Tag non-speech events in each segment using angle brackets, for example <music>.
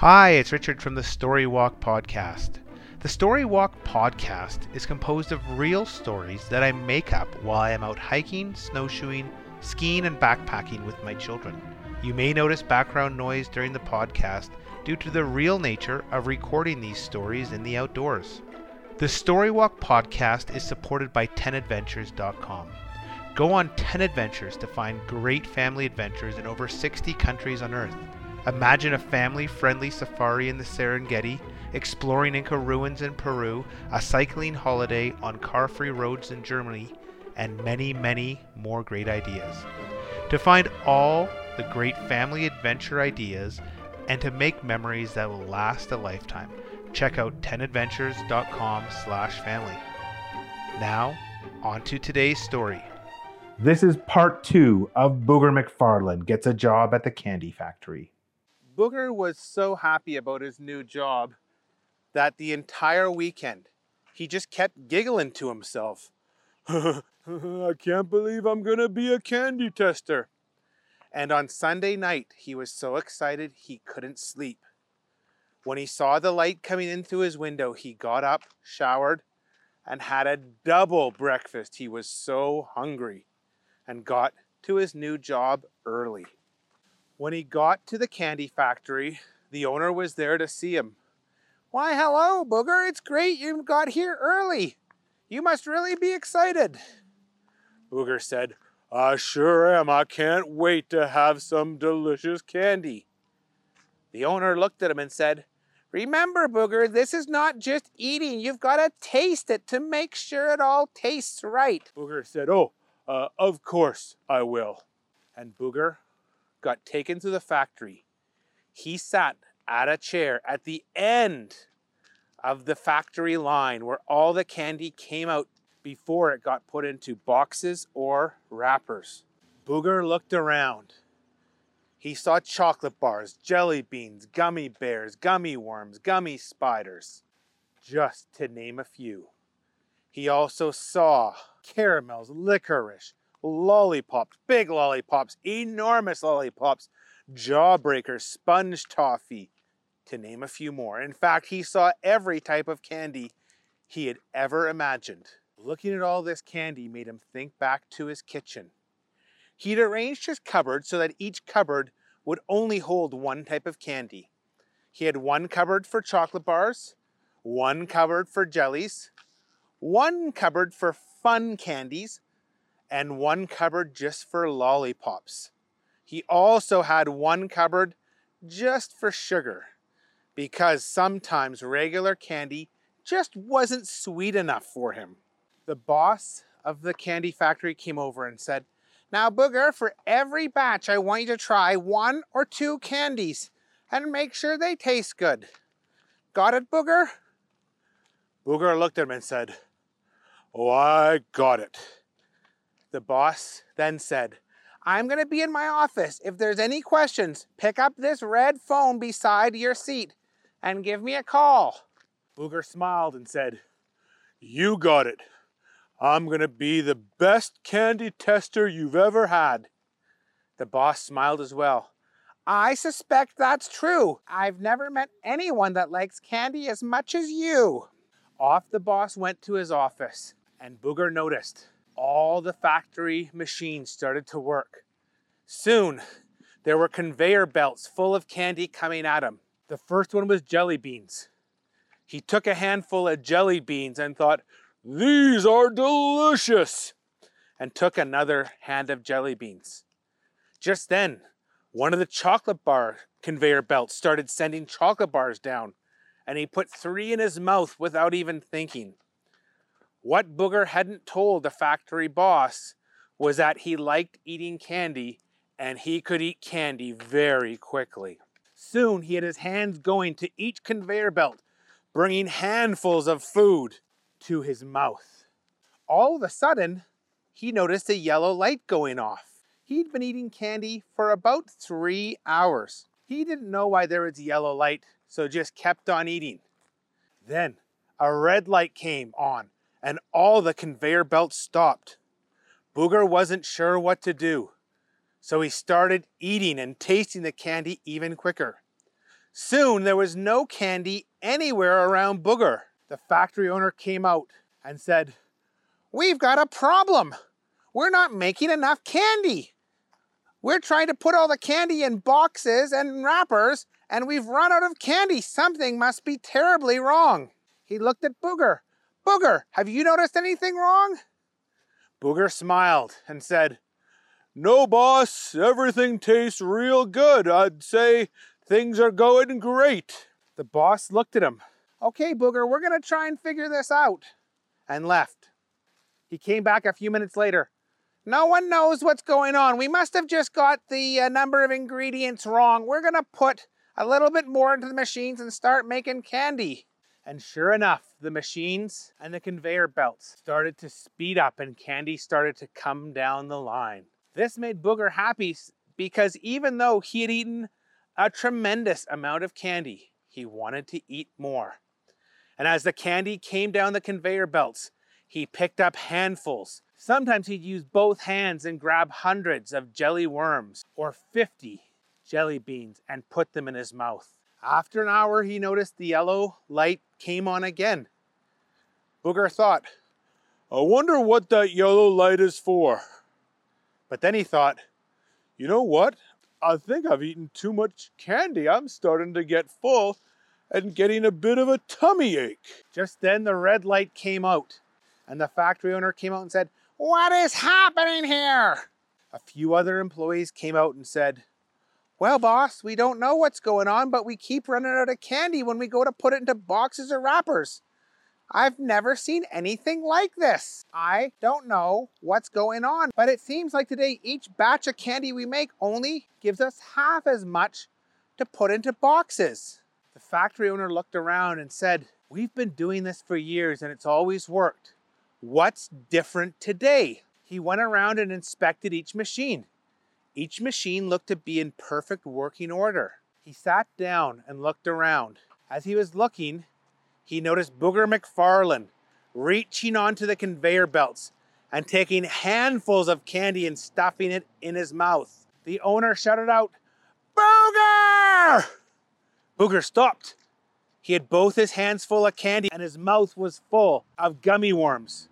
Hi, it's Richard from the Story Walk Podcast. The Story Walk Podcast is composed of real stories that I make up while I am out hiking, snowshoeing, skiing, and backpacking with my children. You may notice background noise during the podcast due to the real nature of recording these stories in the outdoors. The Storywalk podcast is supported by 10adventures.com. Go on 10 adventures to find great family adventures in over 60 countries on Earth. Imagine a family friendly safari in the Serengeti, exploring Inca ruins in Peru, a cycling holiday on car free roads in Germany, and many, many more great ideas. To find all the great family adventure ideas and to make memories that will last a lifetime, check out 10adventures.com slash family. Now, on to today's story. This is part two of Booger McFarland gets a job at the candy factory. Booger was so happy about his new job that the entire weekend he just kept giggling to himself. <laughs> I can't believe I'm gonna be a candy tester. And on Sunday night, he was so excited he couldn't sleep. When he saw the light coming in through his window, he got up, showered, and had a double breakfast. He was so hungry and got to his new job early. When he got to the candy factory, the owner was there to see him. Why, hello, Booger. It's great you got here early. You must really be excited. Booger said, I sure am. I can't wait to have some delicious candy. The owner looked at him and said, Remember, Booger, this is not just eating. You've got to taste it to make sure it all tastes right. Booger said, Oh, uh, of course I will. And Booger got taken to the factory. He sat at a chair at the end of the factory line where all the candy came out before it got put into boxes or wrappers. Booger looked around. He saw chocolate bars, jelly beans, gummy bears, gummy worms, gummy spiders, just to name a few. He also saw caramels, licorice, lollipops, big lollipops, enormous lollipops, jawbreakers, sponge toffee, to name a few more. In fact, he saw every type of candy he had ever imagined. Looking at all this candy made him think back to his kitchen. He'd arranged his cupboard so that each cupboard would only hold one type of candy. He had one cupboard for chocolate bars, one cupboard for jellies, one cupboard for fun candies, and one cupboard just for lollipops. He also had one cupboard just for sugar because sometimes regular candy just wasn't sweet enough for him. The boss of the candy factory came over and said, Now, Booger, for every batch, I want you to try one or two candies and make sure they taste good. Got it, Booger? Booger looked at him and said, Oh, I got it. The boss then said, I'm going to be in my office. If there's any questions, pick up this red phone beside your seat and give me a call. Booger smiled and said, You got it. I'm going to be the best candy tester you've ever had. The boss smiled as well. I suspect that's true. I've never met anyone that likes candy as much as you. Off the boss went to his office, and Booger noticed all the factory machines started to work. Soon, there were conveyor belts full of candy coming at him. The first one was jelly beans. He took a handful of jelly beans and thought, These are delicious! And took another hand of jelly beans. Just then, one of the chocolate bar conveyor belts started sending chocolate bars down, and he put three in his mouth without even thinking. What Booger hadn't told the factory boss was that he liked eating candy and he could eat candy very quickly. Soon he had his hands going to each conveyor belt, bringing handfuls of food to his mouth. All of a sudden, he noticed a yellow light going off. He'd been eating candy for about three hours. He didn't know why there was a yellow light, so just kept on eating. Then a red light came on and all the conveyor belts stopped. Booger wasn't sure what to do, so he started eating and tasting the candy even quicker. Soon there was no candy anywhere around Booger. The factory owner came out and said, We've got a problem. We're not making enough candy. We're trying to put all the candy in boxes and wrappers, and we've run out of candy. Something must be terribly wrong. He looked at Booger. Booger, have you noticed anything wrong? Booger smiled and said, No, boss, everything tastes real good. I'd say things are going great. The boss looked at him. Okay, Booger, we're to try and figure this out. And left. He came back a few minutes later. No one knows what's going on. We must have just got the uh, number of ingredients wrong. We're to put a little bit more into the machines and start making candy. And sure enough, the machines and the conveyor belts started to speed up and candy started to come down the line. This made Booger happy because even though he had eaten a tremendous amount of candy, he wanted to eat more. And as the candy came down the conveyor belts, he picked up handfuls. Sometimes he'd use both hands and grab hundreds of jelly worms or 50 jelly beans and put them in his mouth. After an hour, he noticed the yellow light came on again. Booger thought, I wonder what that yellow light is for. But then he thought, you know what? I think I've eaten too much candy. I'm starting to get full and getting a bit of a tummy ache. Just then the red light came out and the factory owner came out and said, What is happening here? A few other employees came out and said, well, boss, we don't know what's going on, but we keep running out of candy when we go to put it into boxes or wrappers. I've never seen anything like this. I don't know what's going on, but it seems like today each batch of candy we make only gives us half as much to put into boxes. The factory owner looked around and said, We've been doing this for years and it's always worked. What's different today? He went around and inspected each machine. Each machine looked to be in perfect working order. He sat down and looked around. As he was looking, he noticed Booger McFarland reaching onto the conveyor belts and taking handfuls of candy and stuffing it in his mouth. The owner shouted out, Booger! Booger stopped. He had both his hands full of candy and his mouth was full of gummy worms.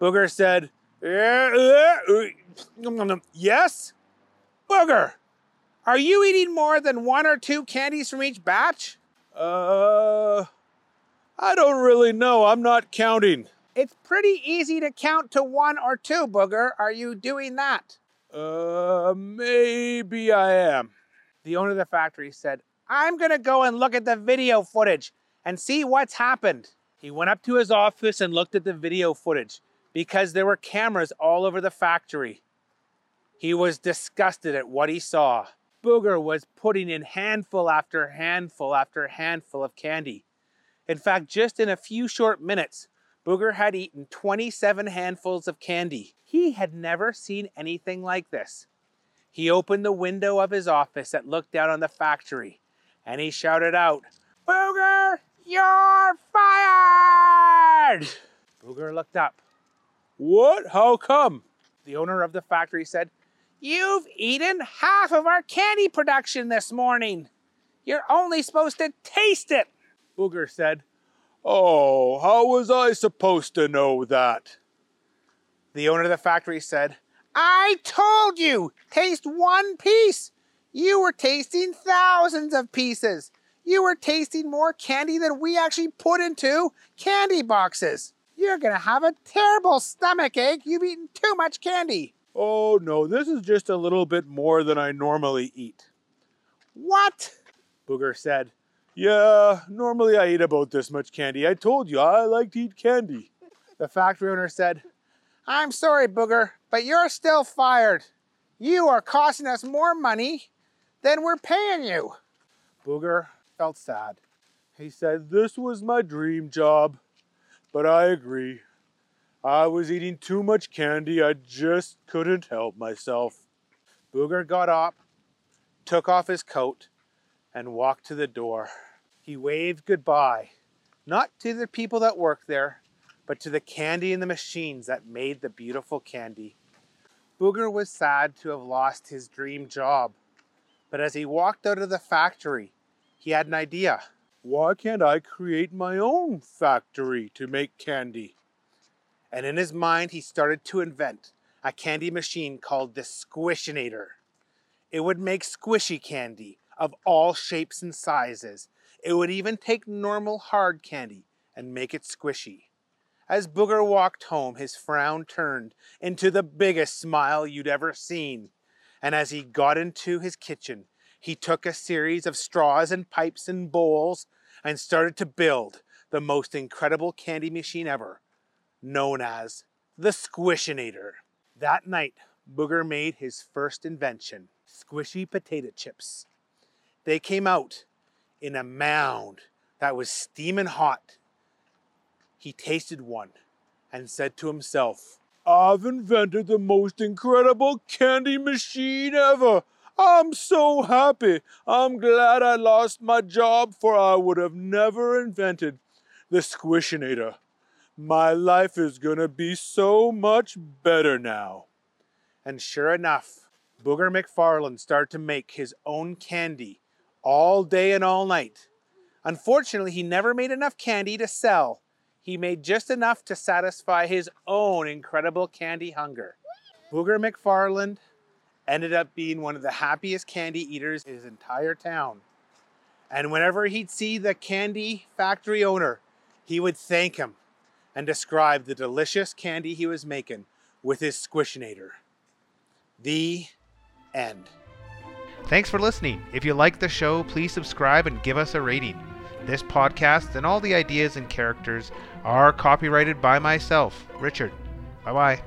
Booger said, uh, Yes? Booger, are you eating more than one or two candies from each batch? Uh, I don't really know. I'm not counting. It's pretty easy to count to one or two, Booger. Are you doing that? Uh, maybe I am. The owner of the factory said, I'm gonna go and look at the video footage and see what's happened. He went up to his office and looked at the video footage because there were cameras all over the factory. He was disgusted at what he saw. Booger was putting in handful after handful after handful of candy. In fact, just in a few short minutes, Booger had eaten 27 handfuls of candy. He had never seen anything like this. He opened the window of his office that looked out on the factory and he shouted out, Booger, you're fired! Booger looked up. What? How come? The owner of the factory said, You've eaten half of our candy production this morning. You're only supposed to taste it, Booger said. Oh, how was I supposed to know that? The owner of the factory said, I told you, taste one piece. You were tasting thousands of pieces. You were tasting more candy than we actually put into candy boxes. You're gonna have a terrible stomach ache. You've eaten too much candy. Oh no, this is just a little bit more than I normally eat. What? Booger said. Yeah, normally I eat about this much candy. I told you I like to eat candy. The factory owner said, I'm sorry, Booger, but you're still fired. You are costing us more money than we're paying you. Booger felt sad. He said, This was my dream job, but I agree. I was eating too much candy. I just couldn't help myself. Booger got up, took off his coat, and walked to the door. He waved goodbye, not to the people that worked there, but to the candy and the machines that made the beautiful candy. Booger was sad to have lost his dream job, but as he walked out of the factory, he had an idea. Why can't I create my own factory to make candy? And in his mind, he started to invent a candy machine called the Squishinator. It would make squishy candy of all shapes and sizes. It would even take normal hard candy and make it squishy. As Booger walked home, his frown turned into the biggest smile you'd ever seen. And as he got into his kitchen, he took a series of straws and pipes and bowls and started to build the most incredible candy machine ever, known as the Squishinator. That night, Booger made his first invention squishy potato chips. They came out in a mound that was steaming hot. He tasted one and said to himself, I've invented the most incredible candy machine ever. I'm so happy. I'm glad I lost my job, for I would have never invented the Squishinator. My life is gonna be so much better now. And sure enough, Booger McFarland started to make his own candy all day and all night. Unfortunately, he never made enough candy to sell. He made just enough to satisfy his own incredible candy hunger. Booger McFarland ended up being one of the happiest candy eaters in his entire town. And whenever he'd see the candy factory owner, he would thank him and describe the delicious candy he was making with his Squishinator. The end. Thanks for listening. If you like the show, please subscribe and give us a rating. This podcast and all the ideas and characters are copyrighted by myself, Richard. Bye bye.